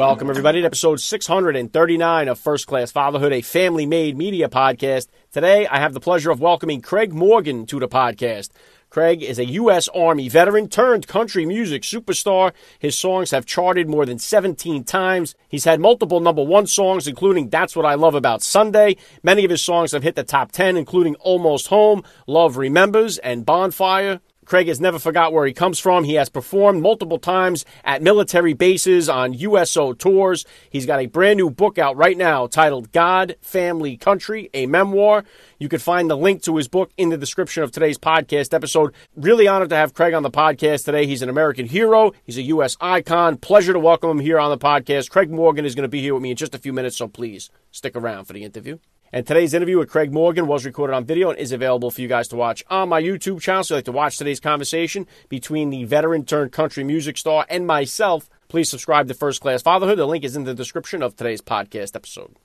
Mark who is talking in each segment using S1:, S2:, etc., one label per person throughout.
S1: Welcome, everybody, to episode 639 of First Class Fatherhood, a family made media podcast. Today, I have the pleasure of welcoming Craig Morgan to the podcast. Craig is a U.S. Army veteran turned country music superstar. His songs have charted more than 17 times. He's had multiple number one songs, including That's What I Love About Sunday. Many of his songs have hit the top 10, including Almost Home, Love Remembers, and Bonfire. Craig has never forgot where he comes from. He has performed multiple times at military bases on USO tours. He's got a brand new book out right now titled God, Family, Country, a memoir. You can find the link to his book in the description of today's podcast episode. Really honored to have Craig on the podcast today. He's an American hero. He's a U.S. icon. Pleasure to welcome him here on the podcast. Craig Morgan is going to be here with me in just a few minutes, so please stick around for the interview. And today's interview with Craig Morgan was recorded on video and is available for you guys to watch on my YouTube channel. So if you'd like to watch today's conversation between the veteran turned country music star and myself, please subscribe to First Class Fatherhood. The link is in the description of today's podcast episode.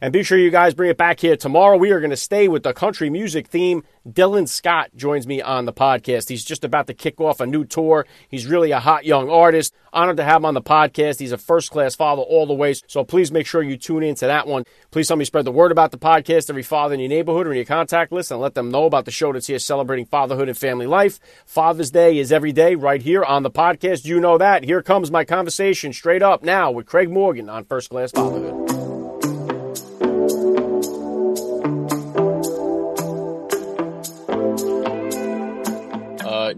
S1: And be sure you guys bring it back here tomorrow. We are going to stay with the country music theme. Dylan Scott joins me on the podcast. He's just about to kick off a new tour. He's really a hot young artist. Honored to have him on the podcast. He's a first class father all the way. So please make sure you tune into that one. Please help me spread the word about the podcast, every father in your neighborhood or in your contact list, and let them know about the show that's here celebrating fatherhood and family life. Father's Day is every day right here on the podcast. You know that. Here comes my conversation straight up now with Craig Morgan on First Class Fatherhood.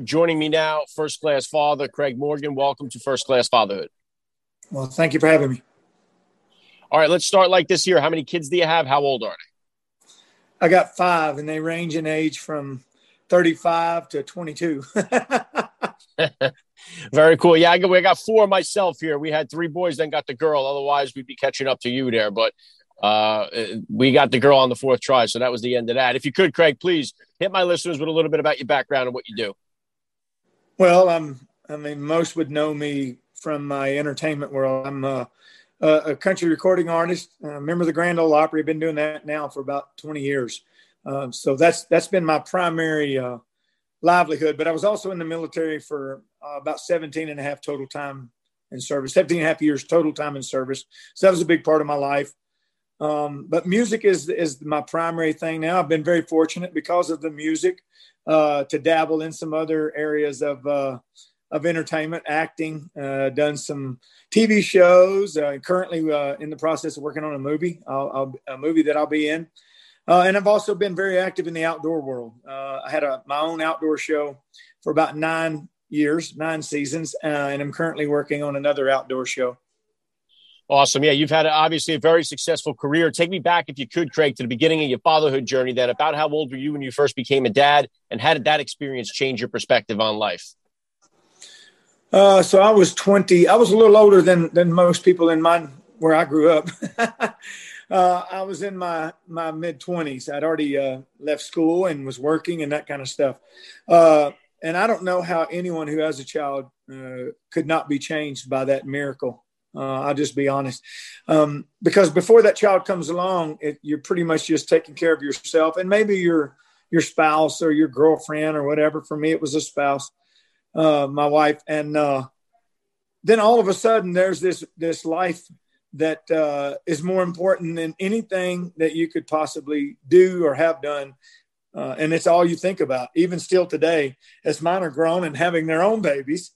S1: Joining me now, first class father Craig Morgan. Welcome to First Class Fatherhood.
S2: Well, thank you for having me.
S1: All right, let's start like this here. How many kids do you have? How old are they?
S2: I got five, and they range in age from 35 to 22.
S1: Very cool. Yeah, I got, I got four myself here. We had three boys, then got the girl. Otherwise, we'd be catching up to you there. But uh, we got the girl on the fourth try. So that was the end of that. If you could, Craig, please hit my listeners with a little bit about your background and what you do.
S2: Well, I'm. I mean, most would know me from my entertainment world. I'm a, a country recording artist. A member of the Grand Ole Opry. I've been doing that now for about 20 years. Um, so that's that's been my primary uh, livelihood. But I was also in the military for uh, about 17 and a half total time in service, 17 and a half years total time in service. So that was a big part of my life. Um, but music is is my primary thing now. I've been very fortunate because of the music uh, to dabble in some other areas of uh, of entertainment, acting. Uh, done some TV shows. Uh, currently uh, in the process of working on a movie, I'll, I'll, a movie that I'll be in. Uh, and I've also been very active in the outdoor world. I had a, my own outdoor show for about nine years, nine seasons, and I'm currently working on another outdoor show.
S1: Awesome. Yeah, you've had obviously a very successful career. Take me back, if you could, Craig, to the beginning of your fatherhood journey. Then, about how old were you when you first became a dad, and how did that experience change your perspective on life?
S2: Uh, so I was 20. I was a little older than than most people in my where I grew up. uh, I was in my my mid 20s. I'd already uh, left school and was working and that kind of stuff. Uh, and I don't know how anyone who has a child uh, could not be changed by that miracle uh, I'll just be honest. Um, because before that child comes along, it, you're pretty much just taking care of yourself and maybe your your spouse or your girlfriend or whatever. For me, it was a spouse, uh, my wife, and uh, then all of a sudden, there's this this life that uh, is more important than anything that you could possibly do or have done. Uh, and it's all you think about, even still today, as mine are grown and having their own babies.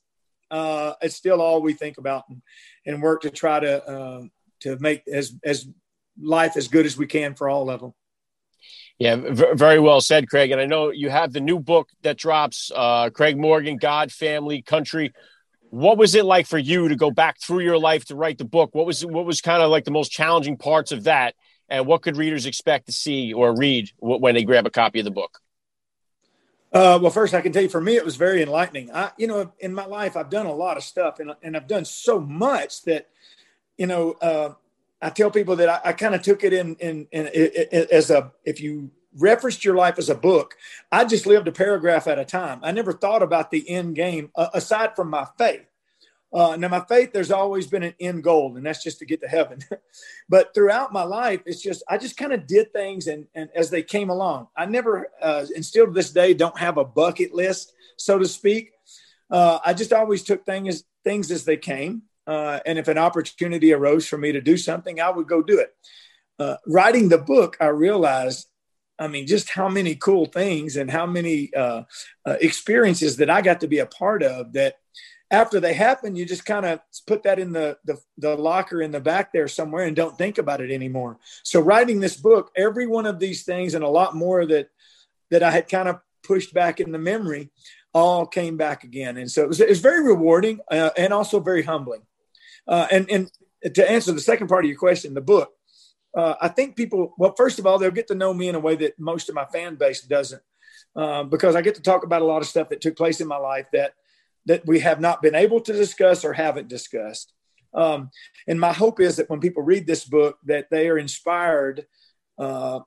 S2: Uh, it's still all we think about. And, and work to try to uh, to make as as life as good as we can for all of them.
S1: Yeah, v- very well said, Craig. And I know you have the new book that drops, uh, Craig Morgan, God, Family, Country. What was it like for you to go back through your life to write the book? What was what was kind of like the most challenging parts of that, and what could readers expect to see or read when they grab a copy of the book?
S2: Uh, well, first, I can tell you for me, it was very enlightening. I, you know, in my life, I've done a lot of stuff and, and I've done so much that, you know, uh, I tell people that I, I kind of took it in, in, in, in, as a, if you referenced your life as a book, I just lived a paragraph at a time. I never thought about the end game uh, aside from my faith. Uh, now, my faith, there's always been an end goal, and that's just to get to heaven. but throughout my life, it's just, I just kind of did things and, and as they came along. I never, uh, and still to this day, don't have a bucket list, so to speak. Uh, I just always took things, things as they came. Uh, and if an opportunity arose for me to do something, I would go do it. Uh, writing the book, I realized I mean, just how many cool things and how many uh, uh, experiences that I got to be a part of that after they happen, you just kind of put that in the, the, the locker in the back there somewhere and don't think about it anymore. So writing this book, every one of these things and a lot more that that I had kind of pushed back in the memory, all came back again. And so it was, it was very rewarding uh, and also very humbling. Uh, and and to answer the second part of your question, the book, uh, I think people, well, first of all, they'll get to know me in a way that most of my fan base doesn't, uh, because I get to talk about a lot of stuff that took place in my life that that we have not been able to discuss or haven't discussed. Um, and my hope is that when people read this book, that they are inspired uh,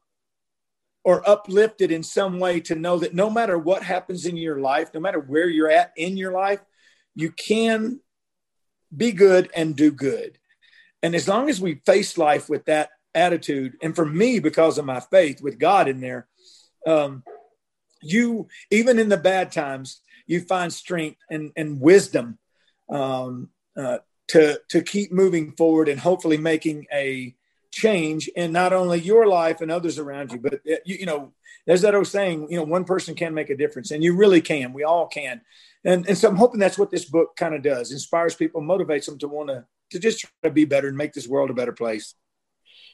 S2: or uplifted in some way to know that no matter what happens in your life, no matter where you're at in your life, you can be good and do good. And as long as we face life with that attitude. And for me, because of my faith with God in there, um, you, even in the bad times, you find strength and, and wisdom um, uh, to, to keep moving forward and hopefully making a change in not only your life and others around you, but uh, you, you know, there's that old saying, you know, one person can make a difference and you really can, we all can. And, and so I'm hoping that's what this book kind of does, inspires people, motivates them to want to, to just try to be better and make this world a better place.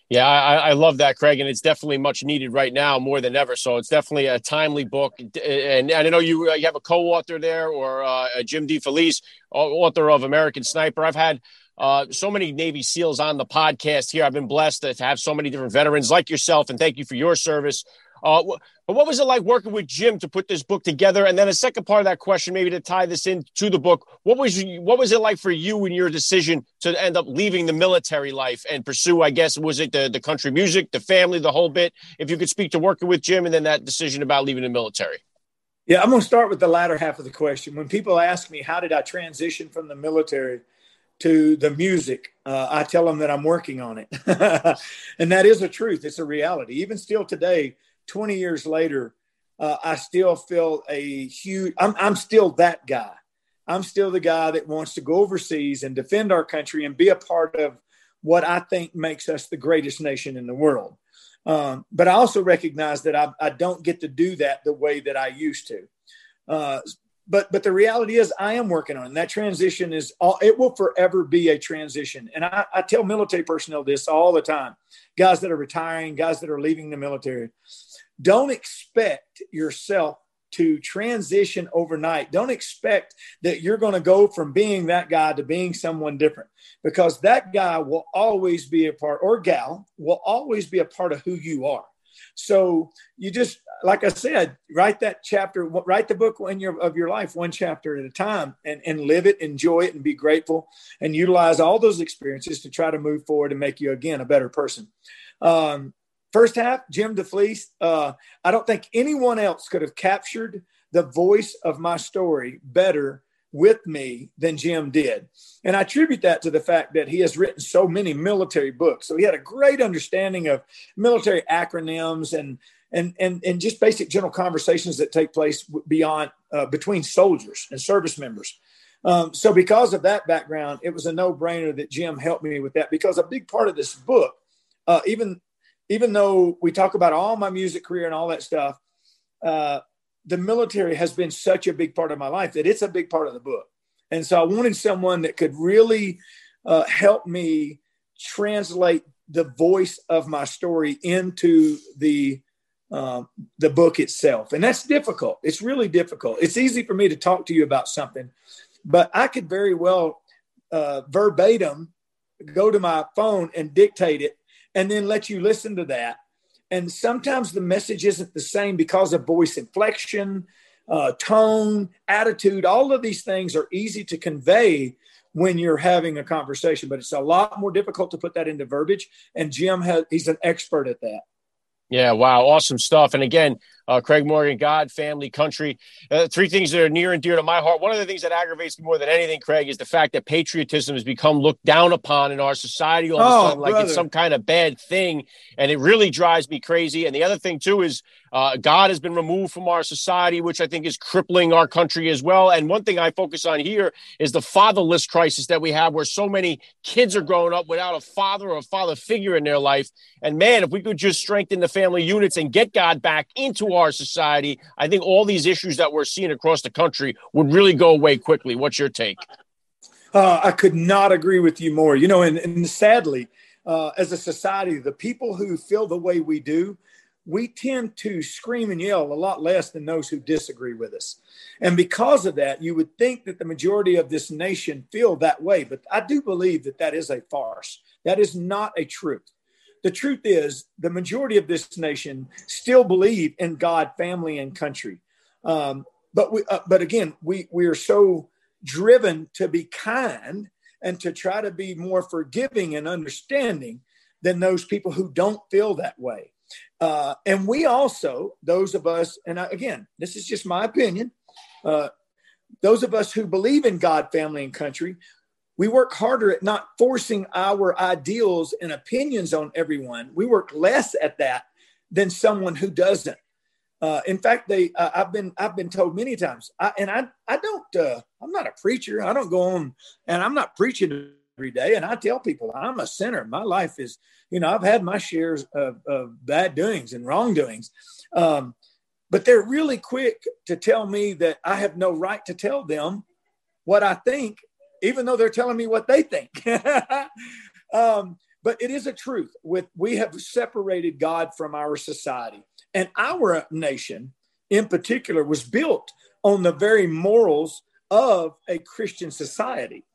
S1: Yeah, I, I, love that, Craig, and it's definitely much needed right now more than ever. So it's definitely a timely book. And, and I know you uh, you have a co-author there, or uh, Jim DeFelice, author of American Sniper. I've had uh, so many Navy SEALs on the podcast here. I've been blessed to have so many different veterans like yourself, and thank you for your service. Uh, but what was it like working with Jim to put this book together? And then a second part of that question, maybe to tie this into the book, what was what was it like for you in your decision to end up leaving the military life and pursue? I guess was it the the country music, the family, the whole bit? If you could speak to working with Jim, and then that decision about leaving the military.
S2: Yeah, I'm going to start with the latter half of the question. When people ask me how did I transition from the military to the music, uh, I tell them that I'm working on it, and that is a truth. It's a reality. Even still today 20 years later, uh, I still feel a huge, I'm, I'm still that guy. I'm still the guy that wants to go overseas and defend our country and be a part of what I think makes us the greatest nation in the world. Um, but I also recognize that I, I, don't get to do that the way that I used to. Uh, but but the reality is, I am working on it. And that transition is all. It will forever be a transition. And I, I tell military personnel this all the time: guys that are retiring, guys that are leaving the military don't expect yourself to transition overnight. Don't expect that you're going to go from being that guy to being someone different because that guy will always be a part, or gal will always be a part of who you are. So you just, like I said, write that chapter, write the book in your, of your life one chapter at a time and, and live it, enjoy it, and be grateful and utilize all those experiences to try to move forward and make you, again, a better person. Um, First half, Jim DeFelice. Uh, I don't think anyone else could have captured the voice of my story better with me than Jim did. And I attribute that to the fact that he has written so many military books. So he had a great understanding of military acronyms and and and, and just basic general conversations that take place beyond uh, between soldiers and service members. Um, so because of that background, it was a no-brainer that Jim helped me with that because a big part of this book, uh, even even though we talk about all my music career and all that stuff, uh, the military has been such a big part of my life that it's a big part of the book. And so I wanted someone that could really uh, help me translate the voice of my story into the um, the book itself, and that's difficult. It's really difficult. It's easy for me to talk to you about something, but I could very well uh, verbatim go to my phone and dictate it and then let you listen to that. And sometimes the message isn't the same because of voice inflection, uh, tone, attitude. All of these things are easy to convey when you're having a conversation, but it's a lot more difficult to put that into verbiage. And Jim has, he's an expert at that.
S1: Yeah, wow, awesome stuff. And again, uh, Craig Morgan, God, family, country. Uh, three things that are near and dear to my heart. One of the things that aggravates me more than anything, Craig, is the fact that patriotism has become looked down upon in our society all of oh, a sudden, like brother. it's some kind of bad thing. And it really drives me crazy. And the other thing, too, is uh, God has been removed from our society, which I think is crippling our country as well. And one thing I focus on here is the fatherless crisis that we have, where so many kids are growing up without a father or a father figure in their life. And man, if we could just strengthen the family units and get God back into our society, I think all these issues that we're seeing across the country would really go away quickly. What's your take?
S2: Uh, I could not agree with you more. You know, and, and sadly, uh, as a society, the people who feel the way we do, we tend to scream and yell a lot less than those who disagree with us. And because of that, you would think that the majority of this nation feel that way. But I do believe that that is a farce. That is not a truth the truth is, the majority of this nation still believe in God, family, and country. Um, but we, uh, but again, we we are so driven to be kind and to try to be more forgiving and understanding than those people who don't feel that way. Uh, and we also, those of us, and I, again, this is just my opinion. Uh, those of us who believe in God, family, and country, we work harder at not forcing our ideals and opinions on everyone. We work less at that than someone who doesn't. Uh, in fact, they uh, I've been I've been told many times, I, and I I don't uh, I'm not a preacher. I don't go on and I'm not preaching every day. And I tell people I'm a sinner. My life is you know I've had my shares of, of bad doings and wrongdoings. Um, but they're really quick to tell me that I have no right to tell them what I think even though they're telling me what they think. um, but it is a truth. With we have separated God from our society, and our nation, in particular, was built on the very morals of a Christian society.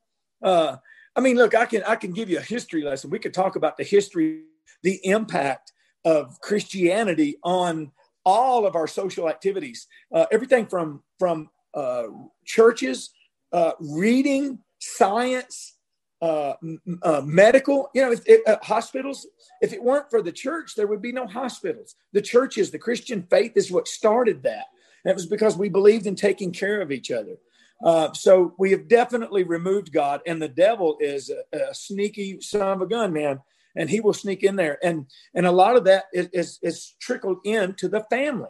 S2: Uh, I mean, look, I can I can give you a history lesson. We could talk about the history, the impact of Christianity on all of our social activities, uh, everything from from uh, churches, uh, reading science, uh, uh, medical, you know, if, if, uh, hospitals. If it weren't for the church, there would be no hospitals. The church is the Christian faith is what started that. And it was because we believed in taking care of each other. Uh, so we have definitely removed God, and the devil is a, a, sneaky son of a gun, man, and he will sneak in there. And and a lot of that is, is, is trickled into the family.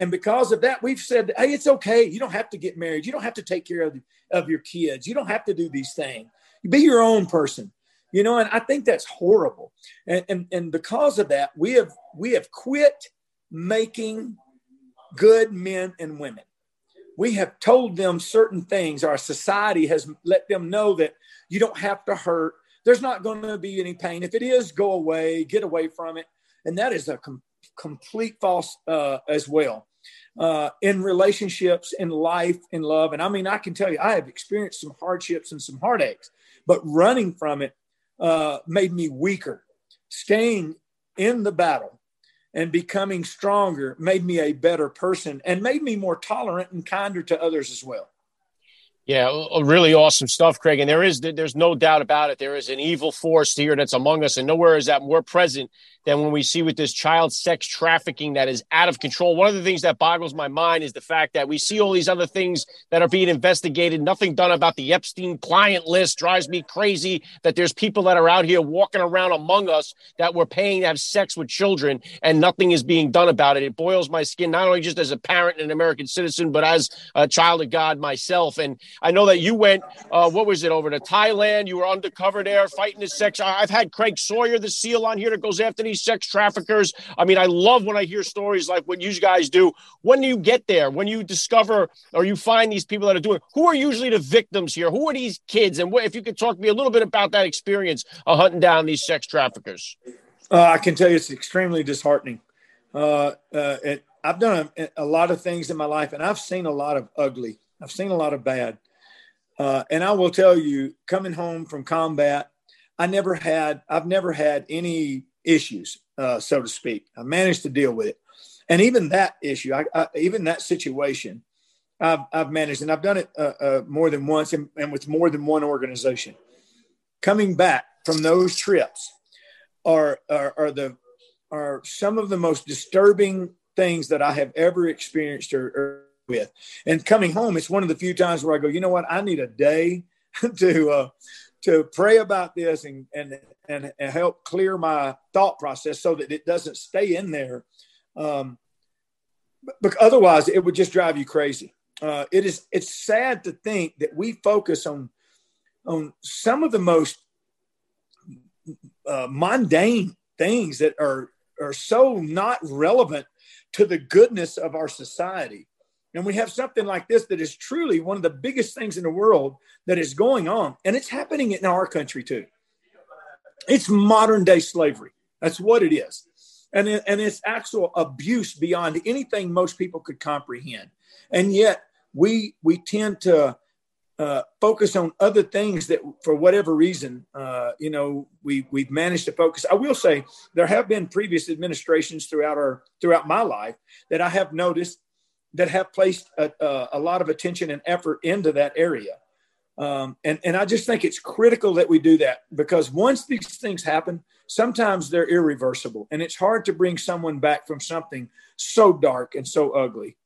S2: And because of that, we've said, hey, it's okay. You don't have to get married. You don't have to take care of, of your kids. You don't have to do these things. Be your own person. You know, and I think that's horrible. And, and, and because of that, we have we have quit making good men and women. We have told them certain things. Our society has let them know that you don't have to hurt. There's not going to be any pain. If it is, go away, get away from it. And that is a com- complete false uh, as well uh, in relationships, in life, in love. And I mean, I can tell you, I have experienced some hardships and some heartaches, but running from it uh, made me weaker. Staying in the battle and becoming stronger made me a better person and made me more tolerant and kinder to others as well.
S1: Yeah, really awesome stuff, Craig. And there is, there's no doubt about it. There is an evil force here that's among us, and nowhere is that more present than when we see with this child sex trafficking that is out of control. One of the things that boggles my mind is the fact that we see all these other things that are being investigated, nothing done about the Epstein client list drives me crazy that there's people that are out here walking around among us that were paying to have sex with children and nothing is being done about it. It boils my skin, not only just as a parent and an American citizen, but as a child of God myself. And I know that you went, uh, what was it, over to Thailand? You were undercover there fighting the sex. I've had Craig Sawyer, the SEAL, on here that goes after these sex traffickers. I mean, I love when I hear stories like what you guys do. When do you get there? When you discover or you find these people that are doing, who are usually the victims here? Who are these kids? And what, if you could talk to me a little bit about that experience of hunting down these sex traffickers.
S2: Uh, I can tell you it's extremely disheartening. Uh, uh, it, I've done a, a, lot of things in my life, and I've seen a lot of ugly. I've seen a lot of bad. Uh, and I will tell you, coming home from combat, I never had, I've never had any issues, uh, so to speak. I managed to deal with it, and even that issue, I, I, even that situation, I've, I've, managed, and I've done it uh, uh, more than once, and, and, with more than one organization. Coming back from those trips are are, are the are some of the most disturbing things that I have ever experienced or, or with. And coming home, it's one of the few times where I go, you know what? I need a day to uh, to pray about this and, and and help clear my thought process so that it doesn't stay in there. Um, but otherwise, it would just drive you crazy. Uh, it is it's sad to think that we focus on on some of the most uh, mundane things that are are so not relevant to the goodness of our society. And we have something like this that is truly one of the biggest things in the world that is going on. And it's happening in our country too. It's modern day slavery. That's what it is. And, it, and it's actual abuse beyond anything most people could comprehend. And yet we, we tend to uh, focus on other things that, for whatever reason, uh, you know, we we've managed to focus. I will say there have been previous administrations throughout our throughout my life that I have noticed that have placed a, a, lot of attention and effort into that area. Um, and, and I just think it's critical that we do that because once these things happen, sometimes they're irreversible and it's hard to bring someone back from something so dark and so ugly.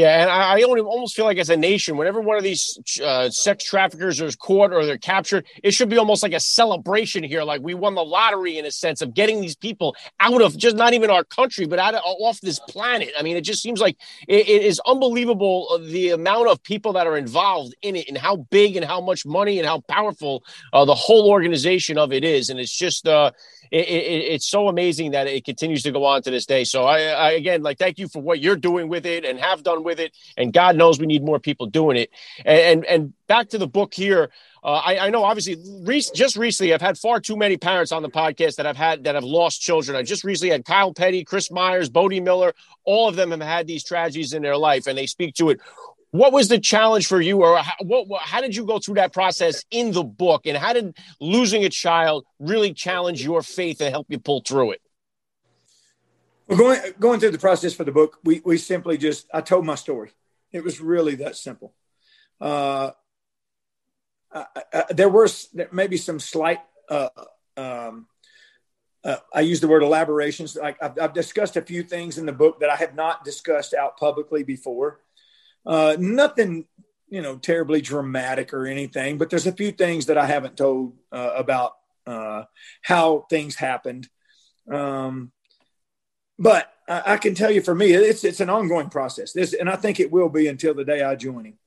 S1: Yeah, and I, I almost feel like as a nation, whenever one of these uh, sex traffickers is caught or they're captured, it should be almost like a celebration here, like we won the lottery in a sense of getting these people out of just not even our country, but out of off this planet. I mean, it just seems like it, it is unbelievable uh, the amount of people that are involved in it, and how big and how much money and how powerful uh, the whole organization of it is, and it's just. Uh, it, it, it's so amazing that it continues to go on to this day. So I, I, again, like, thank you for what you're doing with it and have done with it. And God knows we need more people doing it. And and, and back to the book here. Uh, I, I, know, obviously, re- just recently, I've had far too many parents on the podcast that I've had that have lost children. I just recently had Kyle Petty, Chris Myers, Bode Miller. All of them have had these tragedies in their life, and they speak to it what was the challenge for you or how, what, how did you go through that process in the book and how did losing a child really challenge your faith and help you pull through it
S2: well going going through the process for the book we we simply just i told my story it was really that simple uh, I, I, there were maybe some slight uh, um, uh, I use the word elaborations. Like I've, I've, discussed a few things in the book that I have not discussed out publicly before. Uh, nothing, you know, terribly dramatic or anything, but there's a few things that I haven't told uh, about uh, how things happened. Um, but I, I, can tell you, for me, it's it's an ongoing process. This, and I think it will be until the day I join him.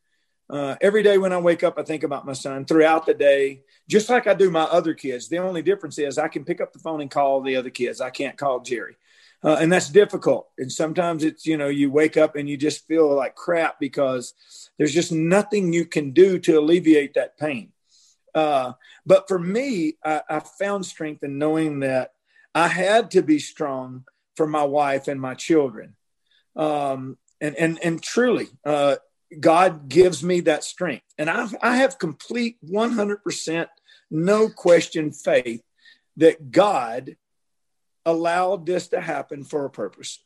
S2: Uh, every day when I wake up, I think about my son throughout the day, just like I do my other kids. The only difference is I can pick up the phone and call the other kids. I can't call Jerry uh, and that's difficult. And sometimes it's you know you wake up and you just feel like crap because there's just nothing you can do to alleviate that pain. Uh, but for me, I, I, found strength in knowing that I had to be strong for my wife and my children. Um, and, and, and truly, uh, God gives me that strength. And I've, I have complete 100%, no question faith that God allowed this to happen for a purpose.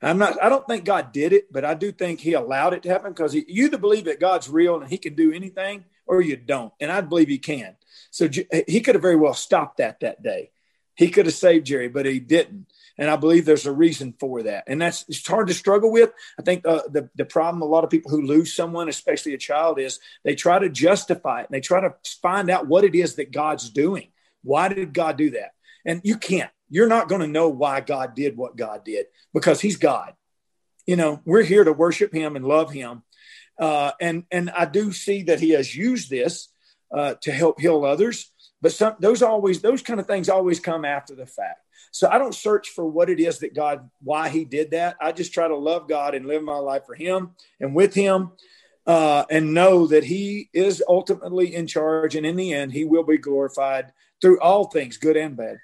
S2: I'm not, I don't think God did it, but I do think he allowed it to happen because you either believe that God's real and he can do anything or you don't. And I believe he can. So he could have very well stopped that that day. He could have saved Jerry, but he didn't. And I believe there's a reason for that. And that's it's hard to struggle with. I think uh, the, the problem a lot of people who lose someone, especially a child, is they try to justify it and they try to find out what it is that God's doing. Why did God do that? And you can't you're not going to know why God did what God did because He's God. You know, we're here to worship Him and love Him, uh, and and I do see that He has used this uh, to help heal others. But some those always those kind of things always come after the fact. So I don't search for what it is that God why He did that. I just try to love God and live my life for Him and with Him. Uh, and know that he is ultimately in charge and in the end he will be glorified through all things good and bad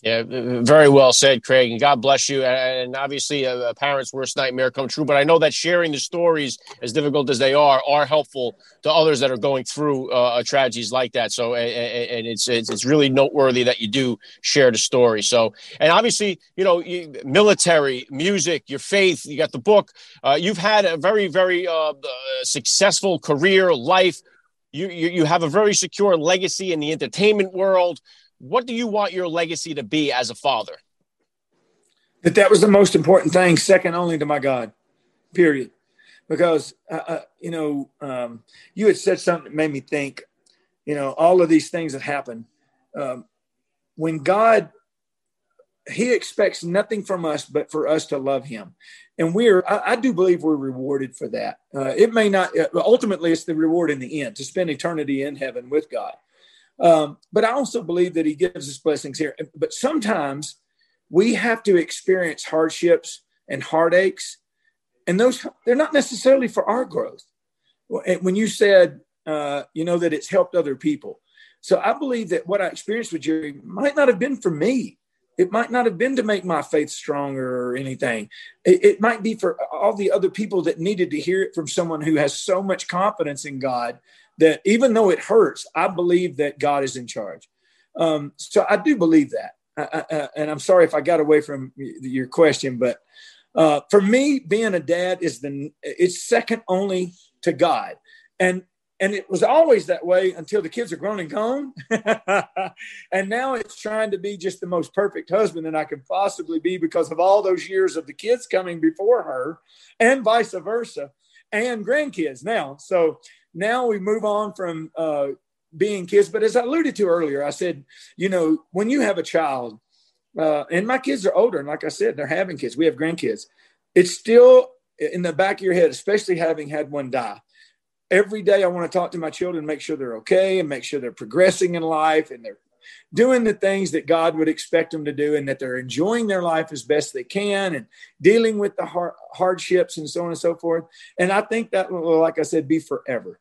S1: yeah, very well said, Craig. And God bless you. And obviously, a, parent's worst nightmare come true. But I know that sharing the stories, as difficult as they are, are helpful to others that are going through uh, tragedies like that. So, and it's, it's it's really noteworthy that you do share the story. So, and obviously, you know, military, music, your faith, you got the book. Uh, you've had a very, very uh, uh, successful career, life. You, you you have a very secure legacy in the entertainment world what do you want your legacy to be as a father?
S2: That that was the most important thing, second only to my God. Period. Because uh, uh, you know, um, you had said something that made me think. You know, all of these things that happen. Um, when God he expects nothing from us but for us to love him and we're I, I do believe we're rewarded for that uh, it may not uh, ultimately it's the reward in the end to spend eternity in heaven with god um, but i also believe that he gives us blessings here. But sometimes we have to experience hardships and heartaches and those they're not necessarily for our growth. When you said uh, you know that it's helped other people. So i believe that what i experienced with jerry might not have been for me. It might not have been to make my faith stronger or anything. It, it, might be for all the other people that needed to hear it from someone who has so much confidence in God that even though it hurts, I believe that God is in charge. Um, so I do believe that. I, I, and I'm sorry if I got away from your question, but uh, for me, being a dad is the it's second only to God. And and it was always that way until the kids are grown and gone. and now it's trying to be just the most perfect husband that I could possibly be because of all those years of the kids coming before her and vice versa and grandkids now. So now we move on from uh, being kids. But as I alluded to earlier, I said, you know, when you have a child, uh, and my kids are older, and like I said, they're having kids, we have grandkids, it's still in the back of your head, especially having had one die every day I want to talk to my children, make sure they're okay and make sure they're progressing in life and they're doing the things that God would expect them to do and that they're enjoying their life as best they can and dealing with the hardships and so on and so forth. And I think that will, like I said, be forever.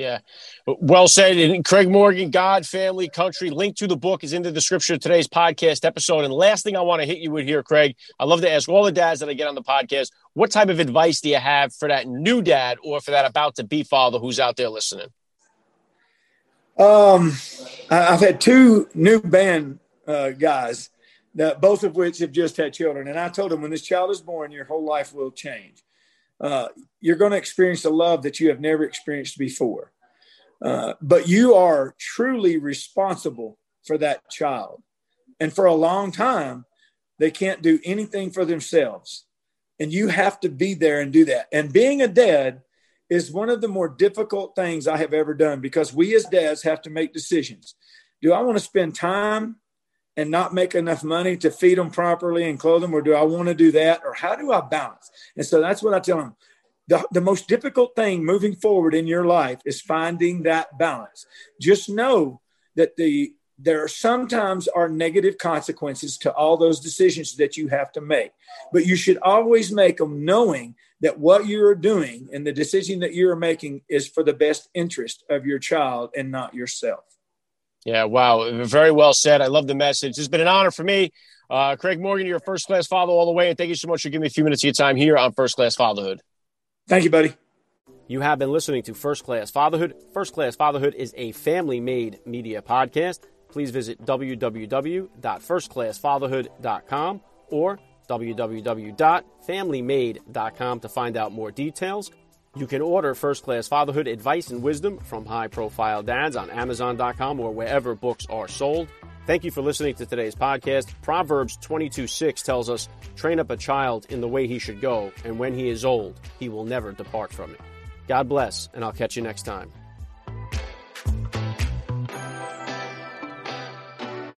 S1: Yeah. Well said. And Craig Morgan, God, Family, Country, link to the book is in the description of today's podcast episode. And last thing I want to hit you with here, Craig, I love to ask all the dads that I get on the podcast, what type of advice do you have for that new dad or for that about to be father who's out there listening?
S2: Um, I've had two new band uh, guys, that both of which have just had children. And I told them when this child is born, your whole life will change uh, you're going to experience a love that you have never experienced before. Uh, but you are truly responsible for that child. And for a long time, they can't do anything for themselves. And you have to be there and do that. And being a dad is one of the more difficult things I have ever done because we as dads have to make decisions. Do I want to spend time and not make enough money to feed them properly and clothe them, or do I want to do that, or how do I balance? And so that's what I tell them. The, the most difficult thing moving forward in your life is finding that balance. Just know that the there are sometimes are negative consequences to all those decisions that you have to make, but you should always make them knowing that what you're doing and the decision that you're making is for the best interest of your child and not yourself.
S1: Yeah, wow. Very well said. I love the message. It's been an honor for me. Uh, Craig Morgan, you're a first class father all the way. And thank you so much for giving me a few minutes of your time here on First Class Fatherhood.
S2: Thank you, buddy.
S1: You have been listening to First Class Fatherhood. First Class Fatherhood is a family made media podcast. Please visit www.firstclassfatherhood.com or www.familymade.com to find out more details. You can order First Class Fatherhood advice and wisdom from high profile dads on Amazon.com or wherever books are sold. Thank you for listening to today's podcast. Proverbs 22 6 tells us, Train up a child in the way he should go, and when he is old, he will never depart from it. God bless, and I'll catch you next time.